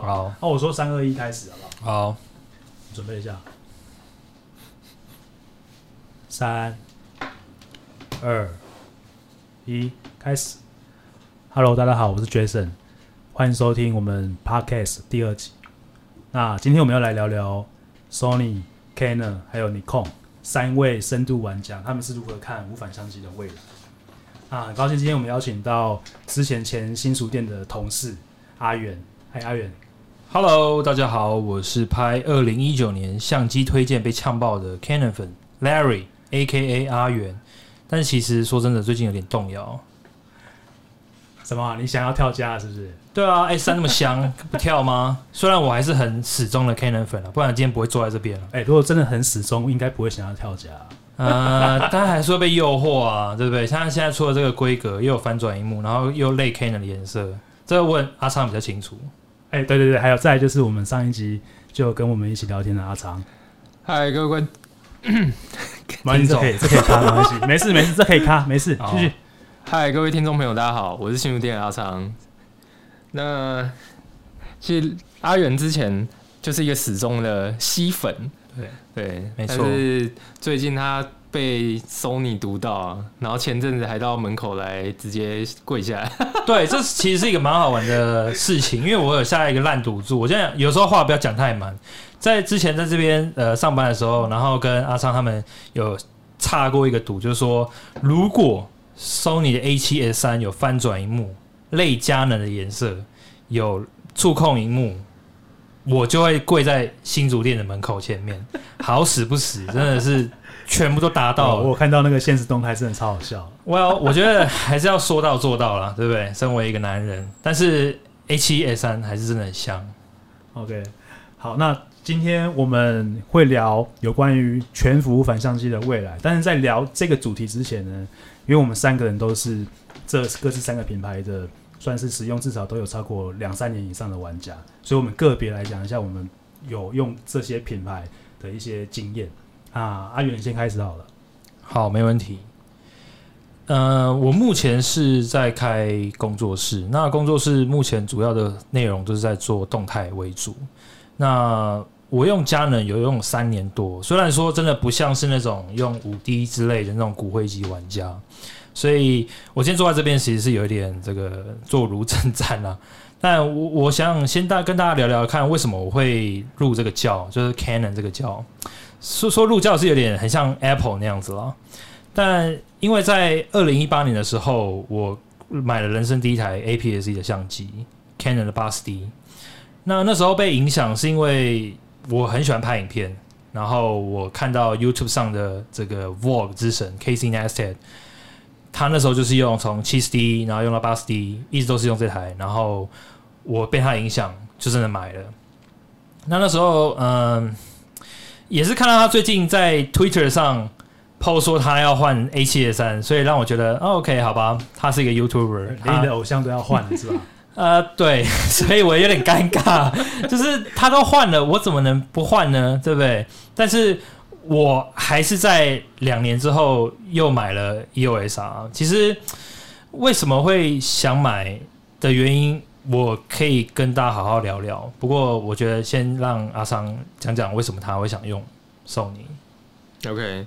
的。好，那我说三二一开始好不好？好，准备一下。三、二、一，开始。Hello，大家好，我是 Jason，欢迎收听我们 Podcast 第二集。那今天我们要来聊聊 Sony、Canon 还有 Nikon 三位深度玩家，他们是如何看无反相机的未来。啊，很高兴今天我们邀请到之前前新书店的同事阿远，嗨，阿远，Hello，大家好，我是拍二零一九年相机推荐被呛爆的 Canon 粉 Larry，A.K.A 阿元，但是其实说真的，最近有点动摇。什么？你想要跳家是不是？对啊，A 三那么香，不跳吗？虽然我还是很始终的 Canon 粉了，不然今天不会坐在这边了。哎、欸，如果真的很始终，应该不会想要跳家。呃，当然还是会被诱惑啊，对不对？像现在出了这个规格，又有翻转荧幕，然后又类 Canon 的颜色，这个问阿昌比较清楚。哎、欸，对对对，还有再就是我们上一集就跟我们一起聊天的阿昌。嗨，各位观 众，这可以这可以卡没关系，没事没事，这可以卡没事，继续。嗨，各位听众朋友，大家好，我是新竹店的阿昌。那其实阿元之前就是一个死忠的吸粉，对对，没错。但是最近他被 Sony 毒到，然后前阵子还到门口来直接跪下来。对，这其实是一个蛮好玩的事情，因为我有下一个烂赌注。我现在有时候话不要讲太满，在之前在这边呃上班的时候，然后跟阿昌他们有插过一个赌，就是说如果 Sony 的 A7S3 有翻转萤幕、类佳能的颜色、有触控萤幕，我就会跪在新竹店的门口前面。好死不死，真的是全部都达到了。我看到那个现实动态，真的超好笑。Well，我觉得还是要说到做到了，对不对？身为一个男人，但是 A 七 A 三还是真的很香。OK，好，那今天我们会聊有关于全幅无反相机的未来，但是在聊这个主题之前呢，因为我们三个人都是这各自三个品牌的，算是使用至少都有超过两三年以上的玩家，所以我们个别来讲一下，我们有用这些品牌的一些经验啊。阿远先开始好了，好，没问题。呃，我目前是在开工作室，那工作室目前主要的内容都是在做动态为主。那我用佳能有用三年多，虽然说真的不像是那种用五 D 之类的那种骨灰级玩家，所以我今天坐在这边其实是有一点这个 坐如针毡啊。但我我想先大跟大家聊聊看，为什么我会入这个教，就是 Canon 这个教。说说入教是有点很像 Apple 那样子了，但因为在二零一八年的时候，我买了人生第一台 APS-C 的相机，Canon 的八十 D。那那时候被影响是因为。我很喜欢拍影片，然后我看到 YouTube 上的这个 Vlog 之神 Casey Neistat，他那时候就是用从 70D，然后用到八十 D，一直都是用这台，然后我被他影响，就真的买了。那那时候，嗯，也是看到他最近在 Twitter 上 PO 说他要换 A 七 S 三所以让我觉得，哦，OK，好吧，他是一个 YouTuber，连你的偶像都要换了是吧？呃，对，所以我有点尴尬，就是他都换了，我怎么能不换呢？对不对？但是我还是在两年之后又买了 EOS R。其实为什么会想买的原因，我可以跟大家好好聊聊。不过我觉得先让阿桑讲讲为什么他会想用 Sony。OK，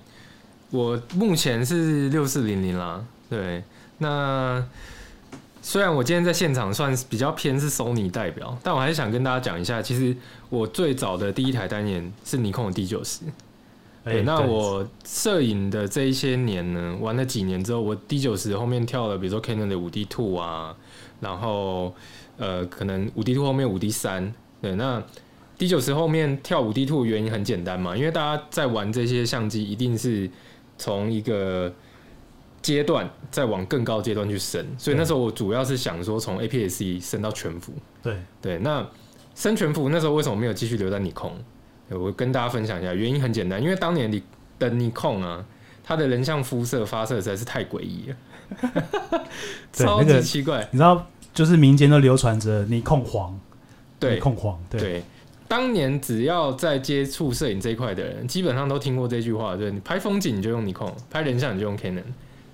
我目前是六四零零啦，对，那。虽然我今天在现场算是比较偏是 Sony 代表，但我还是想跟大家讲一下，其实我最早的第一台单眼是尼康的 D 九十。对，那我摄影的这一些年呢，玩了几年之后，我 D 九十后面跳了，比如说 Canon 的五 D Two 啊，然后呃，可能五 D Two 后面五 D 三。对，那 D 九十后面跳五 D Two 原因很简单嘛，因为大家在玩这些相机，一定是从一个。阶段再往更高阶段去升，所以那时候我主要是想说从 APS-C 升到全幅。对对，那升全幅那时候为什么没有继续留在尼康？我跟大家分享一下，原因很简单，因为当年你的尼康啊，它的人像肤色发色实在是太诡异了，超级奇怪。你知道，就是民间都流传着你控黄，对，控黄，对。对当年只要在接触摄影这一块的人，基本上都听过这句话，对，你拍风景你就用尼控，拍人像你就用 Canon。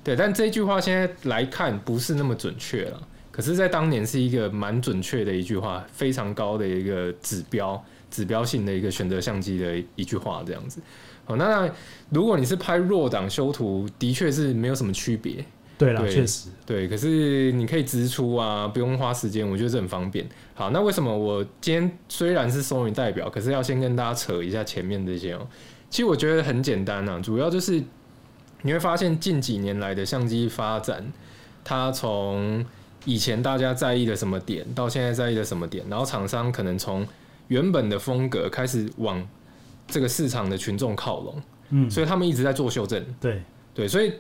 对，但这句话现在来看不是那么准确了。可是，在当年是一个蛮准确的一句话，非常高的一个指标，指标性的一个选择相机的一句话，这样子。好，那如果你是拍弱档修图，的确是没有什么区别。对啦，确实。对，可是你可以直出啊，不用花时间，我觉得这很方便。好，那为什么我今天虽然是 Sony 代表，可是要先跟大家扯一下前面这些哦？其实我觉得很简单啊，主要就是你会发现近几年来的相机发展，它从以前大家在意的什么点，到现在在意的什么点，然后厂商可能从原本的风格开始往这个市场的群众靠拢，嗯，所以他们一直在做修正。对对，所以。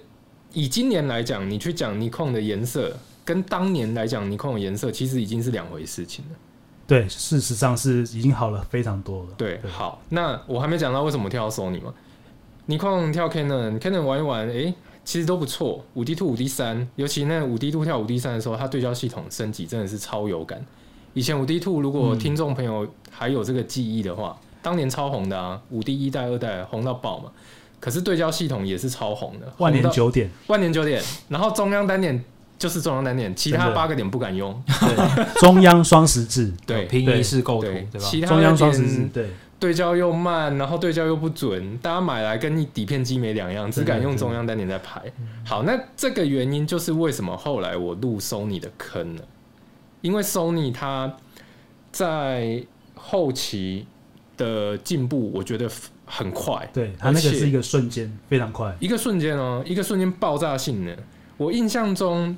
以今年来讲，你去讲尼康的颜色，跟当年来讲尼康的颜色，其实已经是两回事情了。对，事实上是已经好了非常多了。对，对好，那我还没讲到为什么跳到 Sony 吗？尼康跳 Canon，Canon 玩一玩，哎、欸，其实都不错。五 D Two、五 D 三，尤其那五 D Two 跳五 D 三的时候，它对焦系统升级真的是超有感。以前五 D Two 如果听众朋友还有这个记忆的话，嗯、当年超红的啊，五 D 一代、二代红到爆嘛。可是对焦系统也是超红的，万年九点，万年九点，然后中央单点就是中央单点，其他八个点不敢用。对，中央双十字，对，平移式构图，对吧？其他中央双十字，对，对焦又慢，然后对焦又不准，大家买来跟你底片机没两样，只敢用中央单点在拍。好，那这个原因就是为什么后来我入 Sony 的坑了，因为 Sony 它在后期的进步，我觉得。很快，对，它那个是一个瞬间，非常快，一个瞬间哦，一个瞬间爆炸性的。我印象中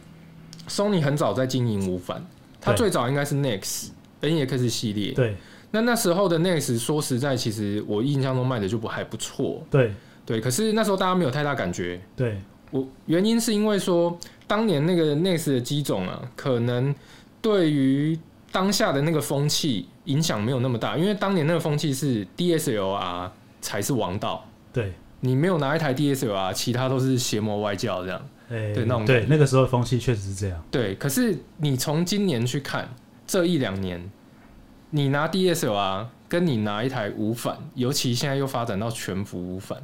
，Sony 很早在经营无反，它最早应该是 Nex NEX 系列。对，那那时候的 Nex 说实在，其实我印象中卖的就不还不错。对，对，可是那时候大家没有太大感觉。对，我原因是因为说，当年那个 Nex 的机种啊，可能对于当下的那个风气影响没有那么大，因为当年那个风气是 DSLR。才是王道。对，你没有拿一台 DSLR，其他都是邪魔歪教这样。欸、对，那种对那个时候风气确实是这样。对，可是你从今年去看这一两年，你拿 DSLR 跟你拿一台无反，尤其现在又发展到全幅无反，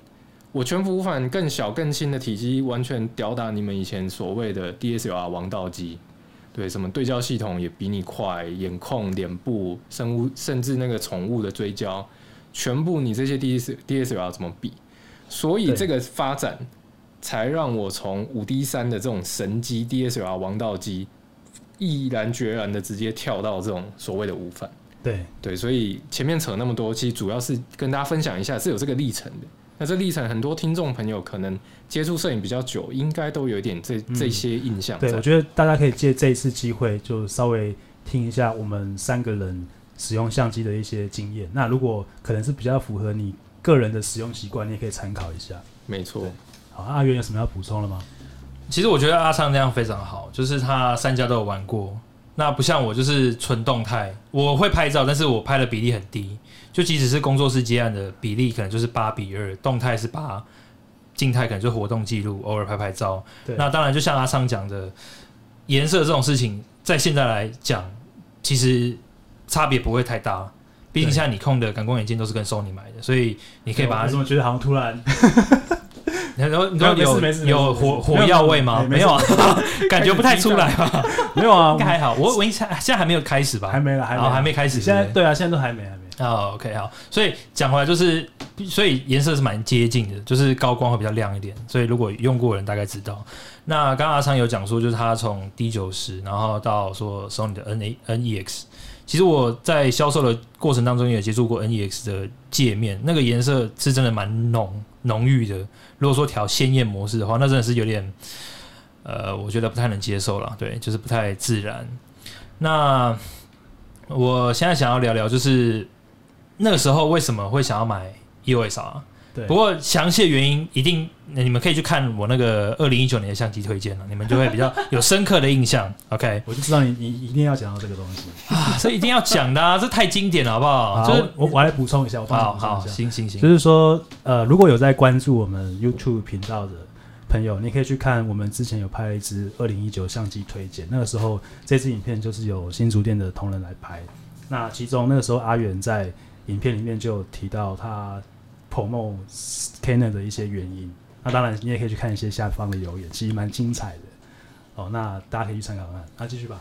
我全幅无反更小更轻的体积，完全吊打你们以前所谓的 DSLR 王道机。对，什么对焦系统也比你快，眼控、脸部、生物，甚至那个宠物的追焦。全部你这些 D S D S L R 怎么比？所以这个发展才让我从五 D 三的这种神机 D S L R 王道机，毅然决然的直接跳到这种所谓的无反。对对，所以前面扯那么多，其实主要是跟大家分享一下是有这个历程的。那这历程很多听众朋友可能接触摄影比较久，应该都有一点这这些印象。对，我觉得大家可以借这一次机会，就稍微听一下我们三个人。使用相机的一些经验，那如果可能是比较符合你个人的使用习惯，你也可以参考一下。没错。好，阿元有什么要补充了吗？其实我觉得阿昌这样非常好，就是他三家都有玩过。那不像我，就是纯动态。我会拍照，但是我拍的比例很低。就即使是工作室接案的比例，可能就是八比二，动态是八，静态可能就活动记录，偶尔拍拍照。对。那当然，就像阿昌讲的，颜色这种事情，在现在来讲，其实。差别不会太大，毕竟现在你控的感光元件都是跟 Sony 买的，所以你可以把它。怎么觉得好像突然？然后你说有有火火药味吗？没有啊，感觉不太出来吧？没有啊，应该还好。我我现在现在还没有开始吧？还没了，还还没开始。现在对啊，现在都还没还没。哦，OK 好。所以讲回来就是，所以颜色是蛮接近的，就是高光会比较亮一点。所以如果用过的人大概知道。那刚刚阿昌有讲说，就是他从 D 九十，然后到说 Sony 的 N A N E X。其实我在销售的过程当中也接触过 NEX 的界面，那个颜色是真的蛮浓浓郁的。如果说调鲜艳模式的话，那真的是有点，呃，我觉得不太能接受了。对，就是不太自然。那我现在想要聊聊，就是那个时候为什么会想要买 EOS R？对，不过详细的原因一定，你们可以去看我那个二零一九年的相机推荐了，你们就会比较有深刻的印象。OK，我就知道你你一定要讲到这个东西啊，这一定要讲的啊，这太经典了，好不好？好就是我我来补充一下，我帮你补充一下。好，好，行行行，就是说，呃，如果有在关注我们 YouTube 频道的朋友，你可以去看我们之前有拍了一支二零一九相机推荐，那个时候这支影片就是有新竹店的同仁来拍，那其中那个时候阿元在影片里面就有提到他。Promote Canon 的一些原因，那当然你也可以去看一些下方的留言，其实蛮精彩的。哦，那大家可以去参考看。那继续吧。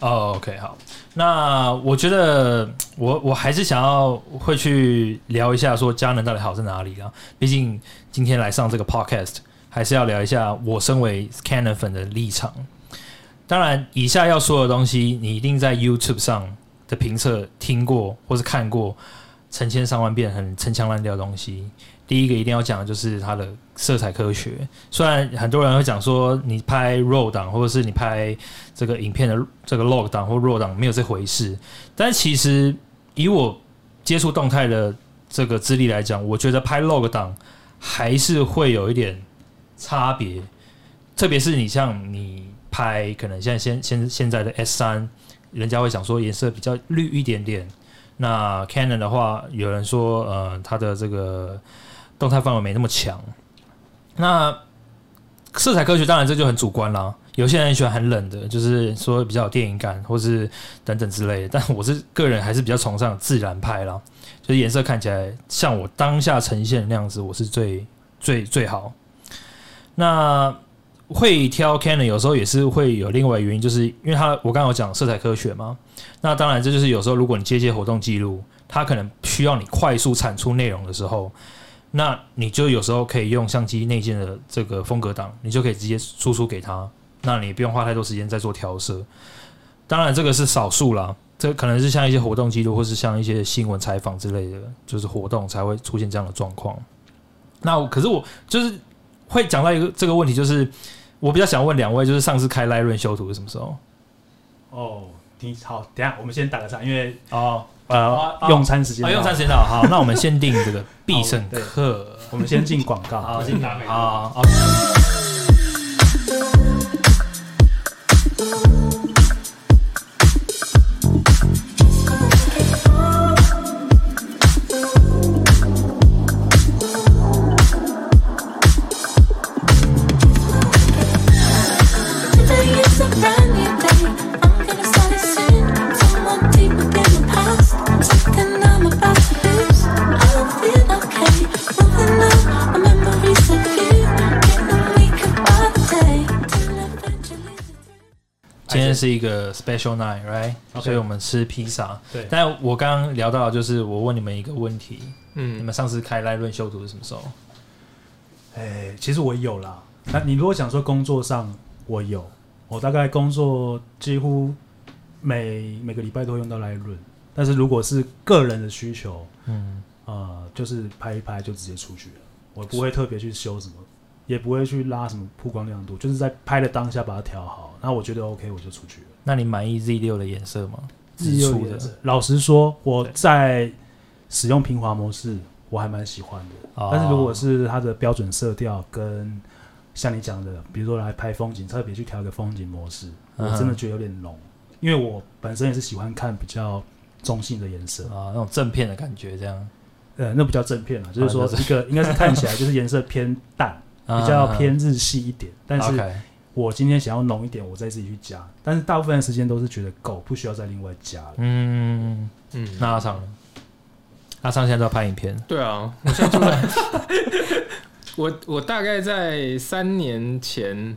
哦，OK，好。那我觉得 我我还是想要会去聊一下，说佳能到底好在哪里啊？毕竟今天来上这个 Podcast，还是要聊一下我身为 Canon 粉的立场。当然，以下要说的东西，你一定在 YouTube 上的评测听过或是看过成千上万遍，很陈腔滥调的东西。第一个一定要讲的就是它的色彩科学。虽然很多人会讲说，你拍 RAW 档或者是你拍这个影片的这个 log 档或 RAW 档没有这回事，但其实以我接触动态的这个资历来讲，我觉得拍 log 档还是会有一点差别。特别是你像你。拍可能现在现现现在的 S 三，人家会想说颜色比较绿一点点。那 Canon 的话，有人说呃它的这个动态范围没那么强。那色彩科学当然这就很主观啦。有些人喜欢很冷的，就是说比较有电影感，或是等等之类的。但我是个人还是比较崇尚自然派啦，就是颜色看起来像我当下呈现的那样子，我是最最最好。那会挑 Canon 有时候也是会有另外原因，就是因为它我刚刚有讲色彩科学嘛。那当然这就是有时候如果你接一些活动记录，它可能需要你快速产出内容的时候，那你就有时候可以用相机内建的这个风格档，你就可以直接输出给他，那你不用花太多时间在做调色。当然这个是少数啦，这可能是像一些活动记录或是像一些新闻采访之类的，就是活动才会出现这样的状况。那可是我就是会讲到一个这个问题，就是。我比较想问两位，就是上次开 Lightroom 修图是什么时候？哦，你好，等下我们先打个岔，因为哦呃、哦、用餐时间、哦，用餐时间到，好，那我们先定这个必胜客，我们先进广告，好，进广告，好。是一个 special night，right？Okay. 所以我们吃披萨。对，但我刚刚聊到，就是我问你们一个问题，嗯，你们上次开 Lightroom 修图是什么时候？哎、欸，其实我有啦。那你如果想说工作上，我有，我大概工作几乎每每个礼拜都会用到 Lightroom。但是如果是个人的需求，嗯，呃，就是拍一拍就直接出去了，我不会特别去修什么。也不会去拉什么曝光亮度，就是在拍的当下把它调好，那我觉得 OK，我就出去了。那你满意 Z 六的颜色吗？Z 六的颜色，老实说，我在使用平滑模式，我还蛮喜欢的。哦。但是如果是它的标准色调，跟像你讲的，比如说来拍风景，特别去调个风景模式，我真的觉得有点浓，嗯，因为我本身也是喜欢看比较中性的颜色啊，那种正片的感觉，这样。呃，那不叫正片了，就是说一个应该是看起来就是颜色偏淡。比较偏日系一点，但是我今天想要浓一点，我再自己去加。但是大部分的时间都是觉得够，不需要再另外加了。嗯嗯，那阿昌，阿昌现在在拍影片。对啊，我现在在 我我大概在三年前，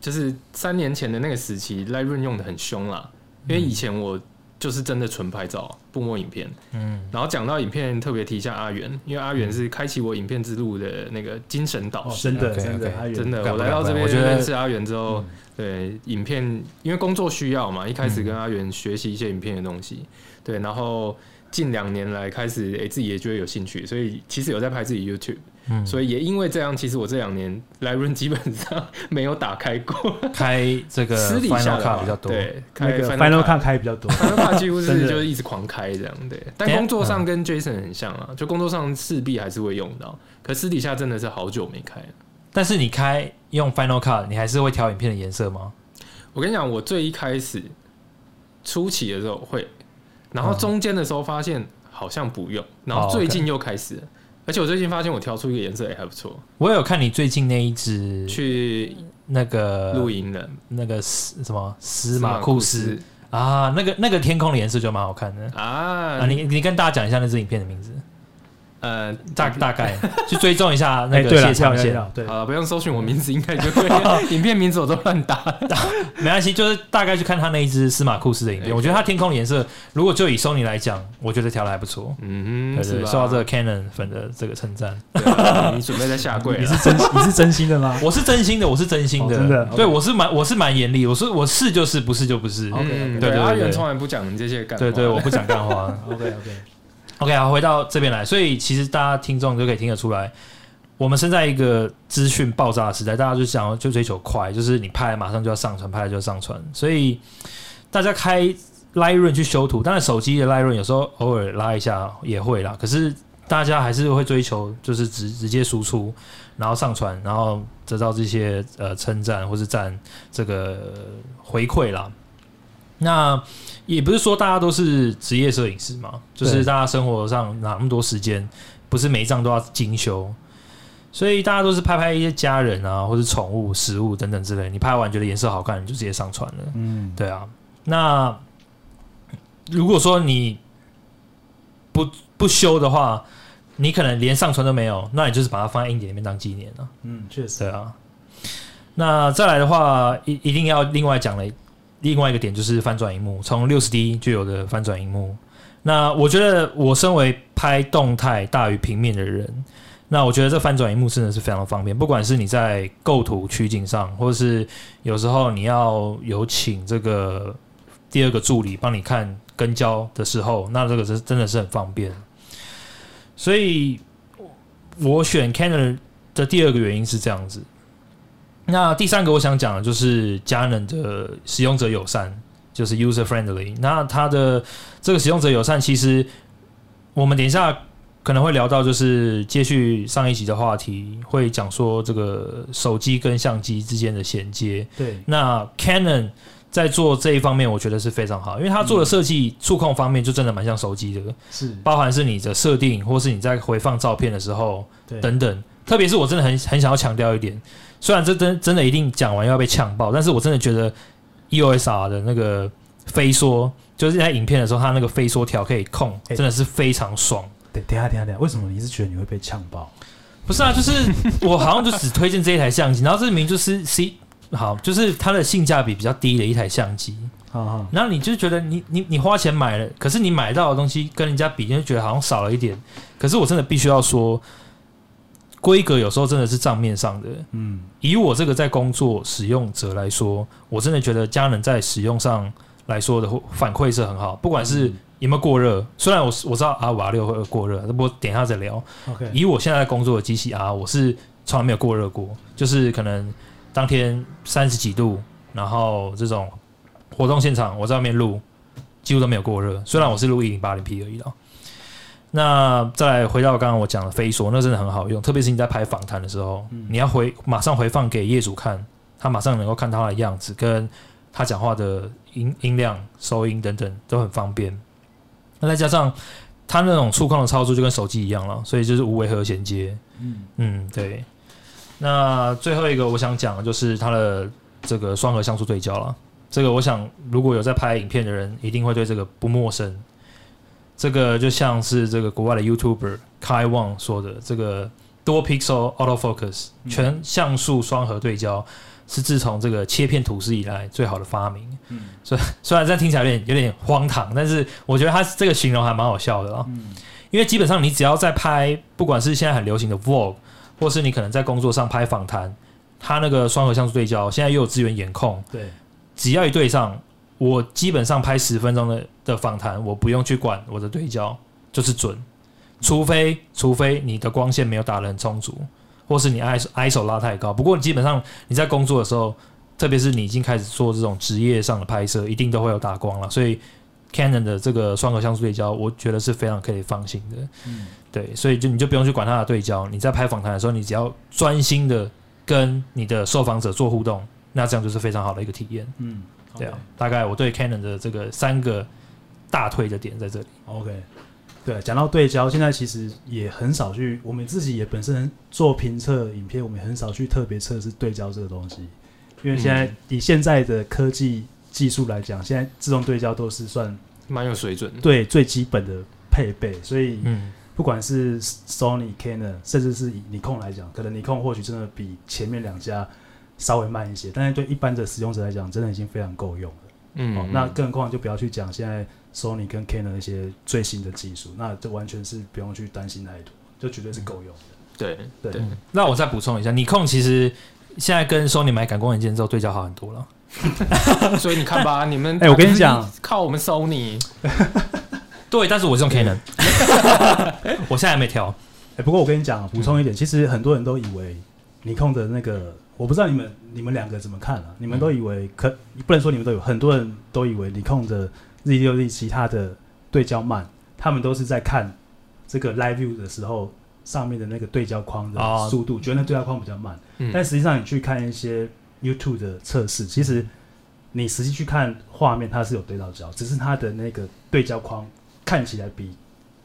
就是三年前的那个时期，Lightroom 用的很凶啦，因为以前我。就是真的纯拍照，不摸影片。嗯，然后讲到影片，特别提一下阿元，因为阿元是开启我影片之路的那个精神导师。真的，真的，真的。我来到这边认识阿元之后，对影片，因为工作需要嘛，一开始跟阿元学习一些影片的东西。对，然后近两年来开始，哎，自己也觉得有兴趣，所以其实有在拍自己 YouTube。嗯，所以也因为这样，其实我这两年 Lightroom 基本上没有打开过，开这个私底下卡比较多，对，开 Final Cut 开比较多，Final Cut 几乎是 就是一直狂开这样，对。但工作上跟 Jason 很像啊，就工作上势必还是会用到，可私底下真的是好久没开了。但是你开用 Final Cut，你还是会调影片的颜色吗？我跟你讲，我最一开始初期的时候会，然后中间的时候发现好像不用，然后最近又开始了。而且我最近发现我调出一个颜色也还不错。我有看你最近那一只去那个露营的，那个斯什么司马库斯啊，那个那个天空的颜色就蛮好看的啊。啊，你你跟大家讲一下那支影片的名字。呃，大大概去追踪一下那个对了，谢长宪。对，好了，不用搜寻我名字，应该就可以。影片名字我都乱打，没关系，就是大概去看他那一只司马库斯的影片。我觉得他天空的颜色，如果就以 Sony 来讲，我觉得调的还不错。嗯，对对，受到这个 Canon 粉的这个称赞。你准备在下跪？你是真你是真心的吗？我是真心的，我是真心的，真的。对，我是蛮我是蛮严厉，我说我是就是，不是就不是。嗯，对，阿元从来不讲这些干。对对，我不讲干话。OK OK。OK，好，回到这边来，所以其实大家听众就可以听得出来，我们身在一个资讯爆炸的时代，大家就想要就追求快，就是你拍马上就要上传，拍了就要上传，所以大家开 Lightroom 去修图，当然手机的 Lightroom 有时候偶尔拉一下也会啦，可是大家还是会追求就是直直接输出，然后上传，然后得到这些呃称赞或是赞这个回馈啦。那也不是说大家都是职业摄影师嘛，就是大家生活上哪那么多时间，不是每一张都要精修，所以大家都是拍拍一些家人啊，或者宠物、食物等等之类。你拍完觉得颜色好看，你就直接上传了。嗯，对啊。那如果说你不不修的话，你可能连上传都没有，那你就是把它放在硬碟里面当纪念了。嗯，确实。对啊。那再来的话，一一定要另外讲了。另外一个点就是翻转荧幕，从六十 D 就有的翻转荧幕。那我觉得我身为拍动态大于平面的人，那我觉得这翻转荧幕真的是非常的方便。不管是你在构图取景上，或者是有时候你要有请这个第二个助理帮你看跟焦的时候，那这个是真的是很方便。所以我选 Canon 的第二个原因是这样子。那第三个我想讲的就是佳能的使用者友善，就是 user friendly。那它的这个使用者友善，其实我们等一下可能会聊到，就是接续上一集的话题，会讲说这个手机跟相机之间的衔接。对，那 Canon 在做这一方面，我觉得是非常好，因为它做的设计触控方面就真的蛮像手机的，是包含是你的设定，或是你在回放照片的时候，等等。特别是我真的很很想要强调一点。虽然这真真的一定讲完要被呛爆，但是我真的觉得 EOS R 的那个飞缩，就是在影片的时候，它那个飞缩条可以控，真的是非常爽。对，等下等下等下，为什么你是觉得你会被呛爆？不是啊，就是 我好像就只推荐这一台相机，然后这明明就是 C 好，就是它的性价比比较低的一台相机。好好，然后你就觉得你你你花钱买了，可是你买到的东西跟人家比，就觉得好像少了一点。可是我真的必须要说。规格有时候真的是账面上的，嗯，以我这个在工作使用者来说，我真的觉得佳能在使用上来说的反馈是很好，不管是有没有过热，虽然我我知道 R 五 R 六会过热，不过等一下再聊。OK，以我现在在工作的机器 R，我是从来没有过热过，就是可能当天三十几度，然后这种活动现场我在外面录，几乎都没有过热，虽然我是录一零八零 P 而已了。那再来回到刚刚我讲的飞梭，那真的很好用，特别是你在拍访谈的时候，嗯、你要回马上回放给业主看，他马上能够看到他的样子，跟他讲话的音音量、收音等等都很方便。那再加上他那种触控的操作就跟手机一样了，所以就是无违和衔接。嗯嗯，对。那最后一个我想讲的就是它的这个双核像素对焦了，这个我想如果有在拍影片的人，一定会对这个不陌生。这个就像是这个国外的 YouTuber Kai Wang 说的，这个多 pixel autofocus 全像素双核对焦是自从这个切片吐司以来最好的发明。嗯，所以虽然这样听起来有点有点荒唐，但是我觉得他这个形容还蛮好笑的啊。嗯，因为基本上你只要在拍，不管是现在很流行的 Vlog，或是你可能在工作上拍访谈，它那个双核像素对焦现在又有资源眼控，对，只要一对上。我基本上拍十分钟的的访谈，我不用去管我的对焦，就是准。除非除非你的光线没有打得很充足，或是你 ISO ISO 拉太高。不过基本上你在工作的时候，特别是你已经开始做这种职业上的拍摄，一定都会有打光了。所以 Canon 的这个双核像素对焦，我觉得是非常可以放心的。嗯，对，所以就你就不用去管它的对焦。你在拍访谈的时候，你只要专心的跟你的受访者做互动，那这样就是非常好的一个体验。嗯。对啊，大概我对 Canon 的这个三个大推的点在这里。OK，对，讲到对焦，现在其实也很少去，我们自己也本身做评测影片，我们也很少去特别测试对焦这个东西，因为现在以现在的科技技术来讲，现在自动对焦都是算蛮有水准，对最基本的配备，所以不管是 Sony、Canon，甚至是以尼控来讲，可能尼控或许真的比前面两家稍微慢一些，但是对一般的使用者来讲，真的已经非常够用了。嗯，哦，那更何况就不要去讲现在 Sony 跟 Canon 一些最新的技术，那就完全是不用去担心太多，就绝对是够用的。对对，对那我再补充一下，尼控其实现在跟 Sony 买感光元件之后，对焦好很多了。所以你看吧，你们哎、欸，我跟你讲，靠我们 Sony。对，但是我是用 Canon，我现在还没调。哎、欸，不过我跟你讲，补充一点，嗯、其实很多人都以为尼控的那个，我不知道你们你们两个怎么看啊？你们都以为可不能说你们都有，很多人都以为你控的 Z 六 Z 其他的对焦慢，他们都是在看这个 Live View 的时候上面的那个对焦框的速度，哦、觉得那对焦框比较慢。嗯、但实际上你去看一些 YouTube 的测试，其实你实际去看画面，它是有对到焦，只是它的那个对焦框。看起来比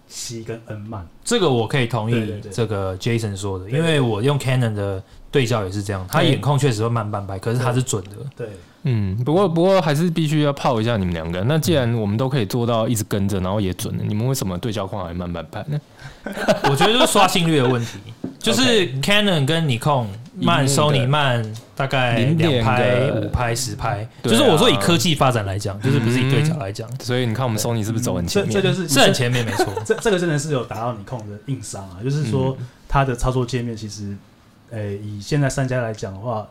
C 跟 N 慢，这个我可以同意。这个 Jason 说的，因为我用 Canon 的对焦也是这样，它眼控确实会慢半拍，可是它是准的。对，嗯，不过不过还是必须要泡一下你们两个。那既然我们都可以做到一直跟着，然后也准了，你们为什么对焦框还慢半拍呢？我觉得就是刷新率的问题，就是 Canon 跟 Nikon 慢，Sony 慢大概两拍、五拍、十拍，就是我说以科技发展来讲，就是不是以对角来讲。所以你看我们 Sony 是不是走很前面？这这就是是很前面，没错。这这个真的是有达到 Nikon 的硬伤啊，就是说它的操作界面其实，诶，以现在三家来讲的话，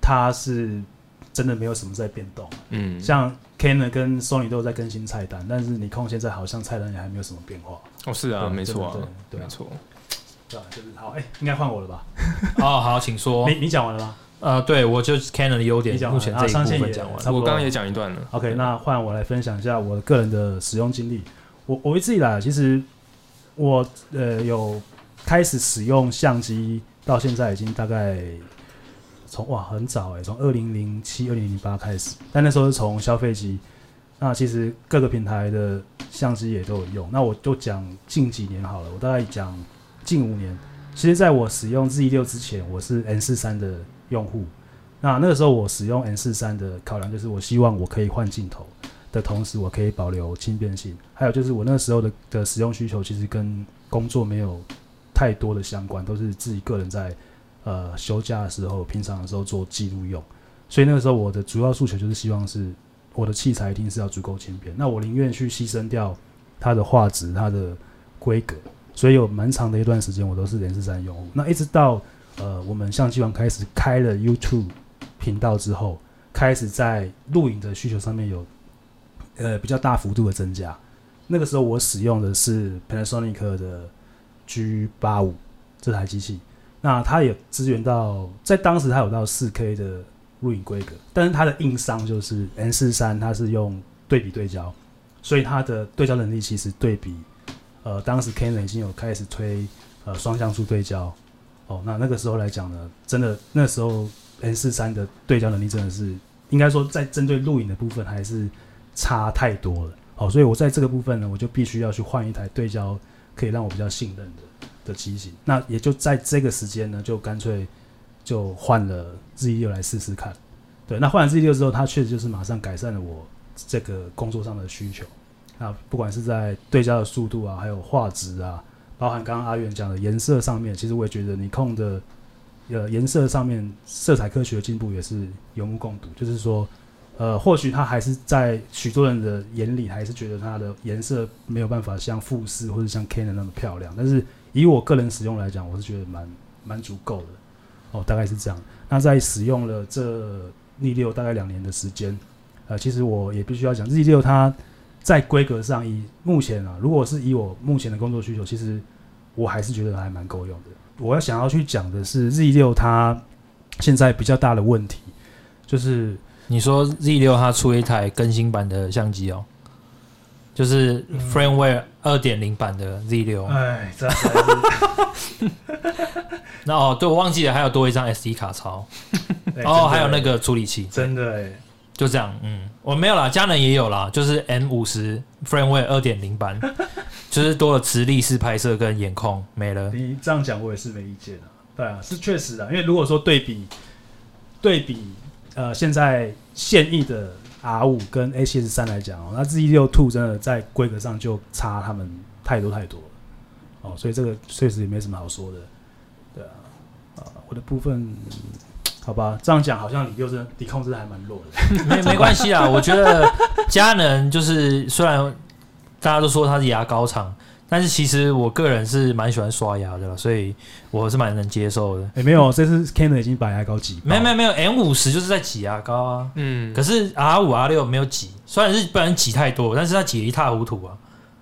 它是真的没有什么在变动。嗯，像 Canon 跟 Sony 都有在更新菜单，但是 Nikon 现在好像菜单也还没有什么变化。哦，是啊，没错啊，对，没错。对，就是好，哎，应该换我了吧？哦，好，请说。你你讲完了吗？呃，对，我就 Canon 的优点，目前这一部分讲完了。我刚刚也讲一段了。OK，那换我来分享一下我个人的使用经历。我我一直以来，其实我呃有开始使用相机到现在已经大概从哇很早哎，从二零零七、二零零八开始，但那时候是从消费机。那其实各个平台的相机也都有用。那我就讲近几年好了，我大概讲。近五年，其实在我使用 Z6 之前，我是 N 四三的用户。那那个时候我使用 N 四三的考量，就是我希望我可以换镜头的同时，我可以保留轻便性。还有就是我那时候的的使用需求，其实跟工作没有太多的相关，都是自己个人在呃休假的时候、平常的时候做记录用。所以那个时候我的主要诉求就是希望是我的器材一定是要足够轻便。那我宁愿去牺牲掉它的画质、它的规格。所以有蛮长的一段时间，我都是连四三用户。那一直到呃，我们相机王开始开了 YouTube 频道之后，开始在录影的需求上面有呃比较大幅度的增加。那个时候我使用的是 Panasonic 的 G 八五这台机器，那它也支援到在当时它有到四 K 的录影规格，但是它的硬伤就是 N 四三它是用对比对焦，所以它的对焦能力其实对比。呃，当时 Canon 已经有开始推呃双像素对焦，哦，那那个时候来讲呢，真的那时候 N 四三的对焦能力真的是应该说在针对录影的部分还是差太多了，哦，所以我在这个部分呢，我就必须要去换一台对焦可以让我比较信任的的机型，那也就在这个时间呢，就干脆就换了 Z6 来试试看，对，那换了 Z6 之后，它确实就是马上改善了我这个工作上的需求。那不管是在对焦的速度啊，还有画质啊，包含刚刚阿元讲的颜色上面，其实我也觉得你控的呃颜色上面色彩科学的进步也是有目共睹。就是说，呃，或许它还是在许多人的眼里还是觉得它的颜色没有办法像富士或者像 Canon 那么漂亮，但是以我个人使用来讲，我是觉得蛮蛮足够的。哦，大概是这样。那在使用了这逆六大概两年的时间，呃，其实我也必须要讲 Z6 它。在规格上，以目前啊，如果是以我目前的工作需求，其实我还是觉得还蛮够用的。我要想要去讲的是 Z 六它现在比较大的问题，就是你说 Z 六它出一台更新版的相机哦，就是 Firmware 二点零版的 Z 六。哎，这 那哦，对，我忘记了，还有多一张 SD 卡槽，哦，还有那个处理器，真的哎。就这样，嗯，我没有啦，佳能也有啦，就是 M 五十 Firmware 二点零版，就是多了磁力式拍摄跟眼控，没了。你这样讲，我也是没意见的。对啊，是确实的，因为如果说对比对比呃现在现役的 R 五跟 A 七 S 三来讲哦，那 Z 六 Two 真的在规格上就差他们太多太多了。哦，所以这个确实也没什么好说的，对啊，啊，我的部分，好吧，这样讲好像你就是你控制还蛮弱的，没没关系啊，我觉得佳能就是虽然大家都说它是牙膏厂。但是其实我个人是蛮喜欢刷牙的，所以我是蛮能接受的。哎、欸，没有，这次 Canon 已经把牙膏挤。没有没有没有，M 五十就是在挤牙膏啊。嗯。可是 R 五 R 六没有挤，虽然是不然挤太多，但是它挤一塌糊涂啊。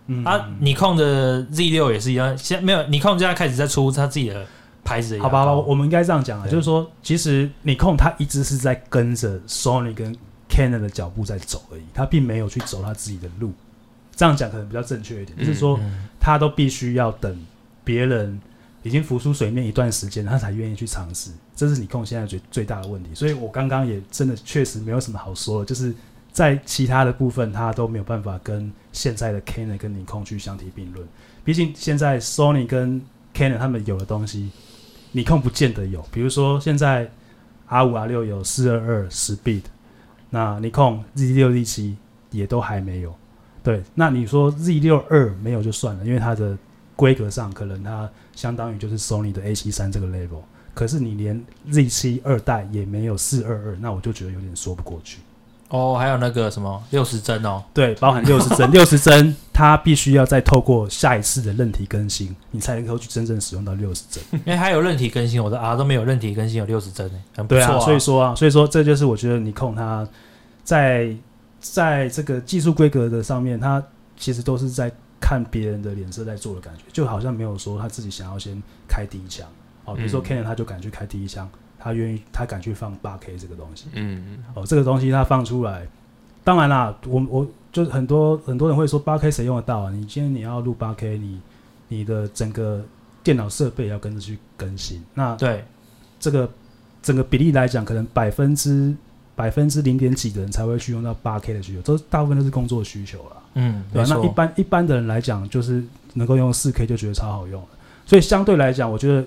嗯。啊，尼控的 Z 六也是一样，现在没有尼控现在开始在出他自己的牌子的牙膏。好吧，我们应该这样讲啊，就是说，其实你控他一直是在跟着 Sony 跟 Canon 的脚步在走而已，他并没有去走他自己的路。这样讲可能比较正确一点，就是说，他都必须要等别人已经浮出水面一段时间，他才愿意去尝试。这是你控现在最最大的问题。所以我刚刚也真的确实没有什么好说的，就是在其他的部分，他都没有办法跟现在的 Canon 跟尼控去相提并论。毕竟现在 Sony 跟 Canon 他们有的东西，尼康不见得有。比如说现在 R 五 R 六有四二二 Speed，那尼康 Z 六 Z 七也都还没有。对，那你说 Z 六二没有就算了，因为它的规格上可能它相当于就是 Sony 的 A 七三这个 level，可是你连 Z 七二代也没有四二二，那我就觉得有点说不过去。哦，还有那个什么六十帧哦，对，包含六十帧，六十帧它必须要再透过下一次的韧体更新，你才能够去真正使用到六十帧。因为还有韧体更新，我的 R 都没有韧体更新，有六十帧很不错啊。对啊，所以说啊，所以说这就是我觉得尼控它在。在这个技术规格的上面，它其实都是在看别人的脸色在做的感觉，就好像没有说他自己想要先开第一枪。哦，比如说 Canon 他就敢去开第一枪，他愿意他敢去放八 K 这个东西。嗯嗯。哦，这个东西他放出来，当然啦，我我就是很多很多人会说八 K 谁用得到啊？你今天你要录八 K，你你的整个电脑设备要跟着去更新。那对这个整个比例来讲，可能百分之。百分之零点几的人才会去用到八 K 的需求，都大部分都是工作需求了。嗯，对吧？那一般一般的人来讲，就是能够用四 K 就觉得超好用了。所以相对来讲，我觉得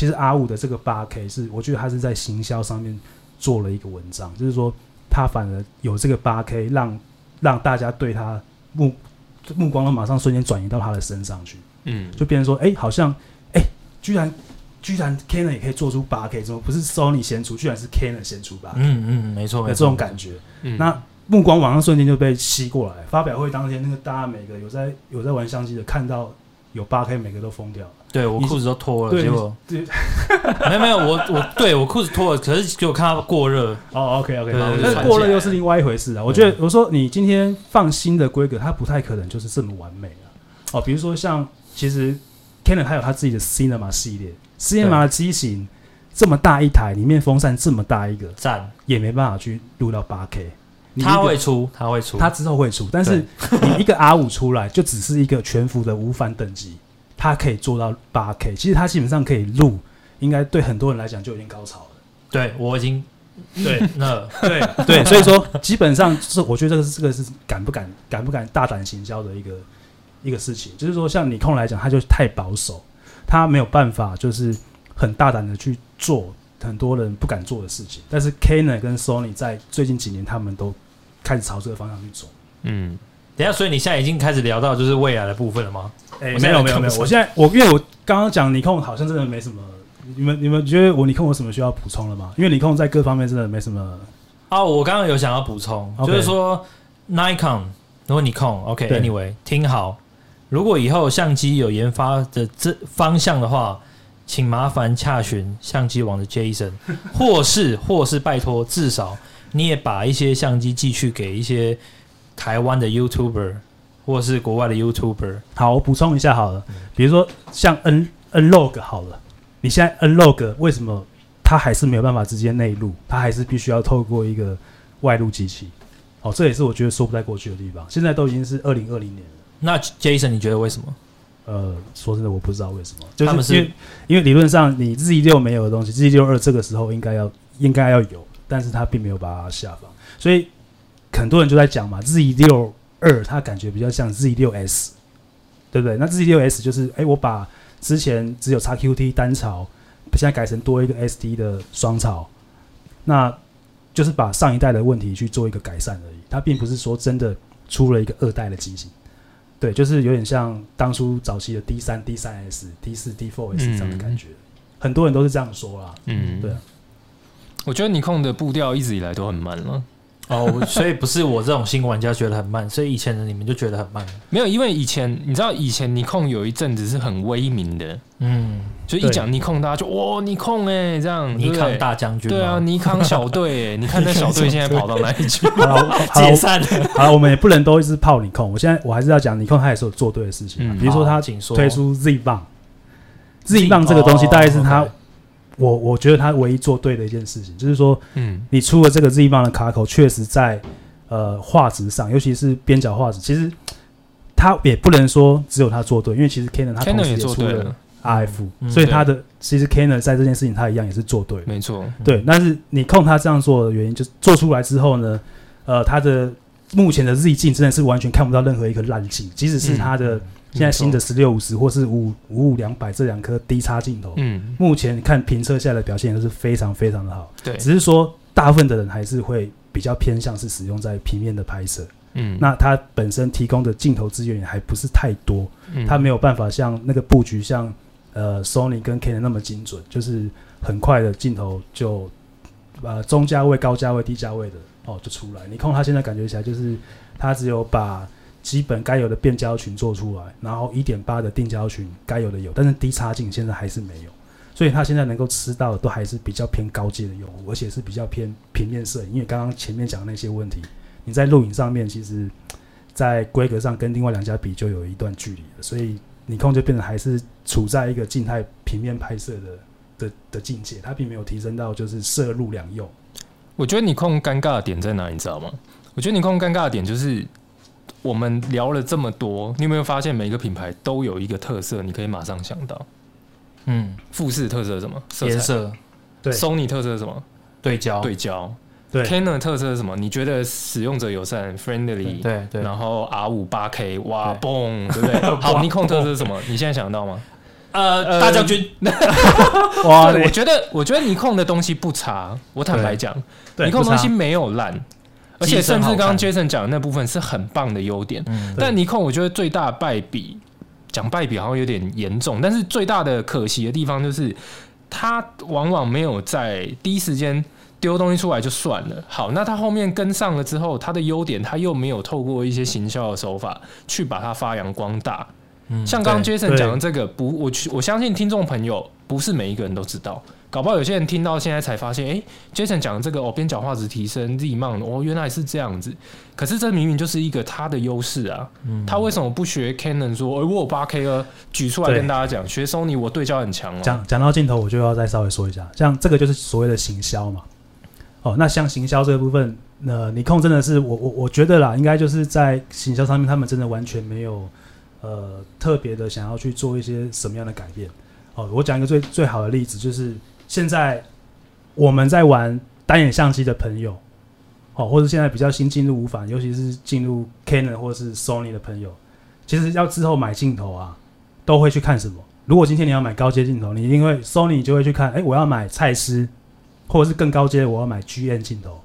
其实阿五的这个八 K 是，我觉得他是在行销上面做了一个文章，就是说他反而有这个八 K，让让大家对他目目光都马上瞬间转移到他的身上去。嗯，就变成说，哎、欸，好像，哎、欸，居然。居然 Canon 也可以做出八 K，怎么不是 Sony 先出？居然是 Canon 先出八 K。嗯嗯，没错，有这种感觉。嗯、那目光往上瞬间就被吸过来。发表会当天，那个大家每个有在有在玩相机的，看到有八 K，每个都疯掉了。对，我裤子都脱了，结果对，没有没有，我我对我裤子脱了，可是给我看到过热。哦，OK OK，但是过热又是另外一回事啊。我觉得我说你今天放新的规格，它不太可能就是这么完美了。哦，比如说像其实 Canon 它有它自己的 Cinema 系列。Cinema 的机型这么大一台，里面风扇这么大一个，赞也没办法去录到八 K。它会出，他会出，他之后会出。但是你一个 R 五出来，就只是一个全幅的无反等级，他可以做到八 K。其实他基本上可以录，应该对很多人来讲就已经高潮了。对我已经对那对对，所以说基本上是我觉得这个是这个是敢不敢敢不敢大胆行销的一个一个事情。就是说，像你控来讲，他就太保守。他没有办法，就是很大胆的去做很多人不敢做的事情。但是 Canon 跟 Sony 在最近几年，他们都开始朝这个方向去走。嗯，等下，所以你现在已经开始聊到就是未来的部分了吗？哎、欸，没有没有没有，我现在我因为我刚刚讲尼康好像真的没什么，你们你们觉得我尼康有什么需要补充的吗？因为尼康在各方面真的没什么。啊，我刚刚有想要补充，okay. 就是说 Nikon，如果尼控，OK，Anyway，听好。如果以后相机有研发的这方向的话，请麻烦洽询相机网的 Jason，或是或是拜托，至少你也把一些相机寄去给一些台湾的 YouTuber，或是国外的 YouTuber。好，我补充一下好了，比如说像 N N-Log 好了，你现在 N-Log 为什么它还是没有办法直接内录，它还是必须要透过一个外录机器？哦，这也是我觉得说不太过去的地方。现在都已经是二零二零年了。那 Jason，你觉得为什么？呃，说真的，我不知道为什么。就是、他们是因为，因为理论上你 Z 六没有的东西，Z 六二这个时候应该要应该要有，但是他并没有把它下放，所以很多人就在讲嘛，Z 六二它感觉比较像 Z 六 S，对不对？那 Z 六 S 就是，哎、欸，我把之前只有 XQT 单槽，现在改成多一个 SD 的双槽，那就是把上一代的问题去做一个改善而已，它并不是说真的出了一个二代的机型。对，就是有点像当初早期的 D 三、D 三 S、D 四、D four S 这样的感觉，很多人都是这样说啦。嗯，对。我觉得尼康的步调一直以来都很慢了。哦，所以不是我这种新玩家觉得很慢，所以以前的你们就觉得很慢。没有，因为以前你知道，以前尼康有一阵子是很威名的，嗯，就一讲尼康，大家就哇尼康哎，这样尼康大将军，对啊，尼康小队，你看那小队现在跑到哪里去？解散了。好，我们也不能都一直泡尼康，我现在我还是要讲尼康，他也是有做对的事情。比如说他推出 Z 棒，Z 棒这个东西大概是他。我我觉得他唯一做对的一件事情，就是说，嗯，你出了这个 Z 棒的卡口，确实在呃画质上，尤其是边角画质，其实他也不能说只有他做对，因为其实 Canon 他同时也出了 RF，所以他的其实 Canon 在这件事情他一样也是做对，没错，对。但是你控他这样做的原因，就是做出来之后呢，呃，他的目前的 Z 镜真的是完全看不到任何一个烂镜，即使是他的。现在新的十六五十或是五五五两百这两颗低差镜头，嗯，目前看评测下来的表现都是非常非常的好，对，只是说大部分的人还是会比较偏向是使用在平面的拍摄，嗯，那它本身提供的镜头资源也还不是太多，嗯，它没有办法像那个布局像呃 Sony 跟 Canon 那么精准，就是很快的镜头就呃中价位、高价位、低价位的哦就出来。你看它现在感觉起来就是它只有把。基本该有的变焦群做出来，然后一点八的定焦群该有的有，但是低差镜现在还是没有，所以它现在能够吃到的都还是比较偏高阶的用户，而且是比较偏平面摄影。因为刚刚前面讲的那些问题，你在录影上面，其实，在规格上跟另外两家比就有一段距离了，所以尼控就变得还是处在一个静态平面拍摄的的的境界，它并没有提升到就是摄录两用。我觉得尼控尴尬的点在哪，你知道吗？我觉得尼控尴尬的点就是。我们聊了这么多，你有没有发现每一个品牌都有一个特色？你可以马上想到，嗯，富士特色是什么？颜色。对。Sony 特色是什么？对焦。对焦。对。Canon 特色是什么？你觉得使用者友善，friendly。对对。然后 R 五八 K，哇，嘣，对不对？好，Nikon 特色是什么？你现在想得到吗？呃，大将军。哇，我觉得，我觉得 Nikon 的东西不差。我坦白讲，Nikon 东西没有烂。而且甚至刚刚 Jason 讲的那部分是很棒的优点，嗯、但尼康我觉得最大败笔，讲败笔好像有点严重，但是最大的可惜的地方就是，他往往没有在第一时间丢东西出来就算了。好，那他后面跟上了之后，他的优点他又没有透过一些行销的手法去把它发扬光大。嗯、像刚刚 Jason 讲的这个，不，我我相信听众朋友不是每一个人都知道。搞不好有些人听到现在才发现，哎、欸，Jason 讲的这个哦，边角化质提升，Z mount 哦，原来是这样子。可是这明明就是一个他的优势啊，嗯、他为什么不学 Canon 说，哎、欸，我有八 K 啊，举出来跟大家讲，学 Sony 我对焦很强哦。讲讲到镜头，我就要再稍微说一下，像这个就是所谓的行销嘛。哦，那像行销这个部分，那尼控真的是我我我觉得啦，应该就是在行销上面，他们真的完全没有呃特别的想要去做一些什么样的改变。哦，我讲一个最最好的例子就是。现在我们在玩单眼相机的朋友，哦，或者现在比较新进入无反，尤其是进入 Canon 或是 Sony 的朋友，其实要之后买镜头啊，都会去看什么？如果今天你要买高阶镜头，你一定会 Sony 就会去看，哎，我要买蔡司，或者是更高阶，我要买 GM 镜头。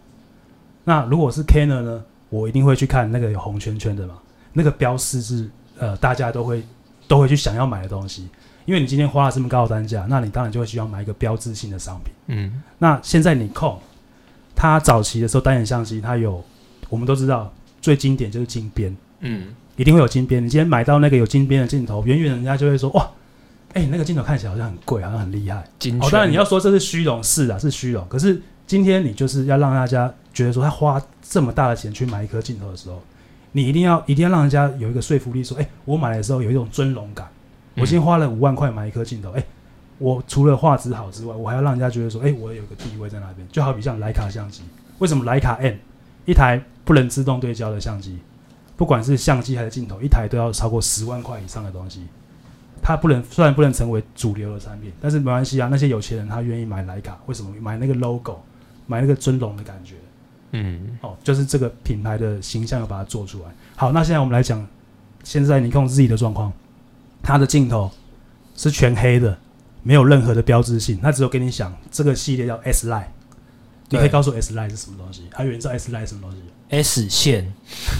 那如果是 Canon 呢，我一定会去看那个有红圈圈的嘛，那个标示是呃大家都会都会去想要买的东西。因为你今天花了这么高的单价，那你当然就会需要买一个标志性的商品。嗯，那现在你控，它早期的时候单眼相机，它有我们都知道最经典就是金边，嗯，一定会有金边。你今天买到那个有金边的镜头，远远人家就会说哇，哎、欸，那个镜头看起来好像很贵，好像很厉害。金哦，当然你要说这是虚荣，是啊，是虚荣。可是今天你就是要让大家觉得说，他花这么大的钱去买一颗镜头的时候，你一定要一定要让人家有一个说服力，说，哎、欸，我买的时候有一种尊荣感。我今天花了五万块买一颗镜头，哎、欸，我除了画质好之外，我还要让人家觉得说，哎、欸，我有个地位在那边。就好比像徕卡相机，为什么徕卡 M 一台不能自动对焦的相机，不管是相机还是镜头，一台都要超过十万块以上的东西，它不能虽然不能成为主流的产品，但是没关系啊。那些有钱人他愿意买徕卡，为什么？买那个 logo，买那个尊龙的感觉，嗯，哦，就是这个品牌的形象要把它做出来。好，那现在我们来讲，现在尼康自己的状况。它的镜头是全黑的，没有任何的标志性，它只有跟你讲这个系列叫 S Line，你可以告诉我 S Line 是什么东西？还有人知道 S Line 是什么东西？S 线，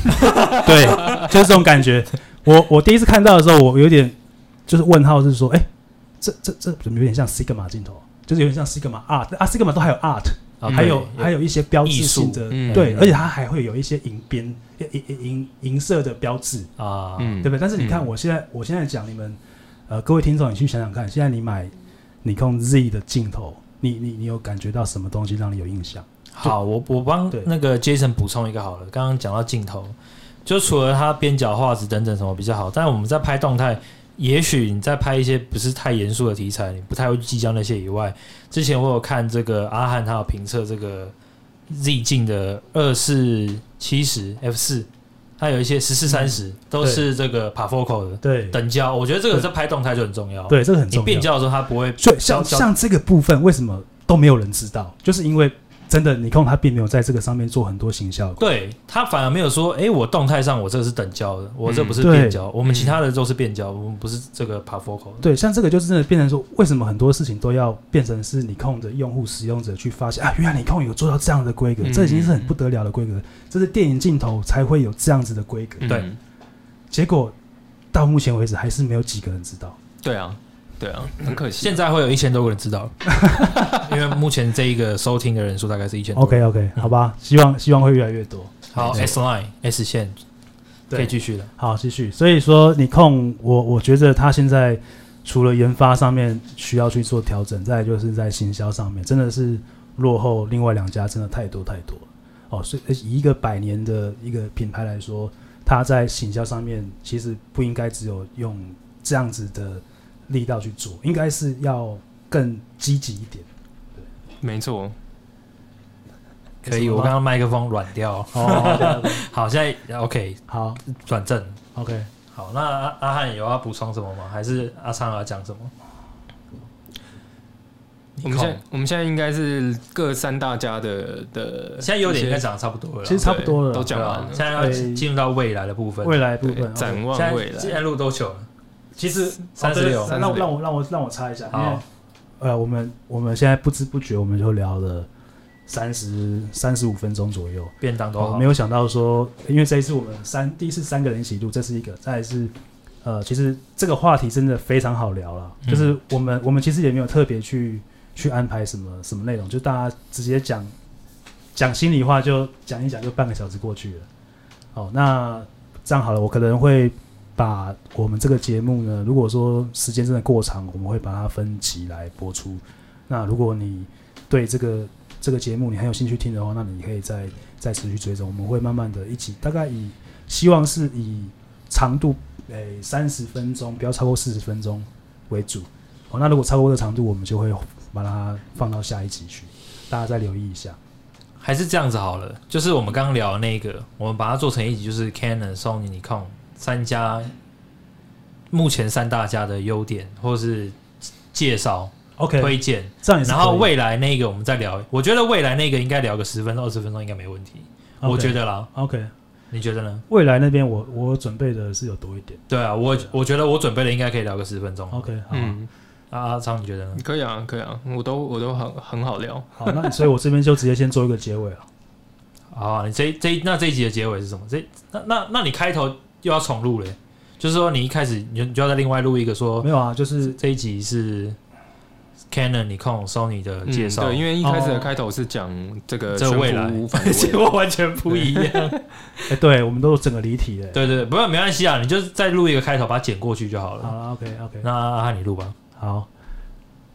对，就是这种感觉。我我第一次看到的时候，我有点就是问号，是说，哎、欸，这这这怎么有点像 Sigma 镜头？就是有点像 Sigma art 啊，Sigma 都还有 art，、啊、还有还有一些标志性的，嗯、对，而且它还会有一些银边银银银色的标志啊，对不对？但是你看，我现在我现在讲你们，呃，各位听众，你去想想看，现在你买尼康 Z 的镜头，你你你有感觉到什么东西让你有印象？好，我我帮那个 Jason 补充一个好了。刚刚讲到镜头，就除了它边角画质等等什么比较好，但我们在拍动态，也许你在拍一些不是太严肃的题材，你不太会计较那些以外，之前我有看这个阿汉他有评测这个 Z 镜的二四七十 F 四，它有一些十四三十都是这个 Parfocal 的，对等焦，我觉得这个在拍动态就很重要，对，这个很重要。你变焦的时候它不会，对像像这个部分为什么都没有人知道，就是因为。真的，尼康他并没有在这个上面做很多行销，对他反而没有说，哎、欸，我动态上我这个是等焦的，我这不是变焦，嗯、我们其他的都是变焦，我们不是这个 parfocal。对，像这个就是真的变成说，为什么很多事情都要变成是你控的用户使用者去发现啊？原来尼康有做到这样的规格，嗯、这已经是很不得了的规格，这是电影镜头才会有这样子的规格。对，结果到目前为止还是没有几个人知道。对啊。对啊，很可惜。现在会有一千多个人知道，因为目前这一个收听的人数大概是一千多。OK OK，好吧，希望希望会越来越多。好，S line S 线可以继续了。好，继续。所以说，你控，我我觉得他现在除了研发上面需要去做调整，再就是在行销上面真的是落后另外两家真的太多太多了。哦，所以以一个百年的一个品牌来说，它在行销上面其实不应该只有用这样子的。力道去做，应该是要更积极一点。对，没错。可以，我刚刚麦克风软掉。哦，好，现在 OK，好，转正。OK，好，那阿阿汉有要补充什么吗？还是阿昌要讲什么？我们现在我们现在应该是各三大家的的，现在优点应该讲的差不多了，其实差不多了，都讲完了。现在要进入到未来的部分，未来部分展望未来，现在录多久了？其实三十六，那让我让我让我让我猜一下，因为呃，我们我们现在不知不觉我们就聊了三十三十五分钟左右，便当都好，没有想到说，因为这一次我们三第一次三个人一起录，这是一个，再来是呃，其实这个话题真的非常好聊了，就是我们我们其实也没有特别去去安排什么什么内容，就大家直接讲讲心里话，就讲一讲，就半个小时过去了。好，那这样好了，我可能会。把我们这个节目呢，如果说时间真的过长，我们会把它分集来播出。那如果你对这个这个节目你很有兴趣听的话，那你可以再再持续追踪。我们会慢慢的一起，大概以希望是以长度诶三十分钟，不要超过四十分钟为主。哦，那如果超过这个长度，我们就会把它放到下一集去。大家再留意一下。还是这样子好了，就是我们刚刚聊的那个，我们把它做成一集，就是 Canon、Sony、Nikon。三家目前三大家的优点，或是介绍，OK，推荐，然后未来那个我们再聊。我觉得未来那个应该聊个十分钟、二十分钟应该没问题。我觉得啦，OK，你觉得呢？未来那边我我准备的是有多一点。对啊，我我觉得我准备的应该可以聊个十分钟。OK，好。阿阿昌，你觉得呢？可以啊，可以啊，我都我都很很好聊。好，那所以我这边就直接先做一个结尾了。啊，你这这那这一集的结尾是什么？这那那那你开头。又要重录了，就是说你一开始你就你就要再另外录一个说没有啊，就是这一集是 Canon、Nikon、Sony 的介绍。对，因为一开始的开头是讲这个这未来，结果 完全不一样。哎，对，我们都整个离题了。对对，不过没关系啊，你就是再录一个开头，把它剪过去就好了。好了，OK OK，那阿汉你录吧。好，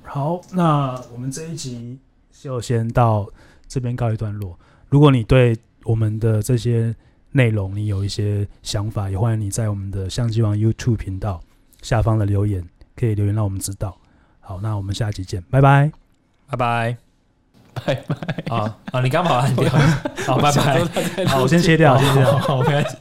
好，那我们这一集就先到这边告一段落。如果你对我们的这些内容，你有一些想法，也欢迎你在我们的相机王 YouTube 频道下方的留言，可以留言让我们知道。好，那我们下期见，拜拜，拜拜，拜拜。啊啊，你刚把它按掉，好，拜拜。好，我先切掉，先切掉，好，没关系。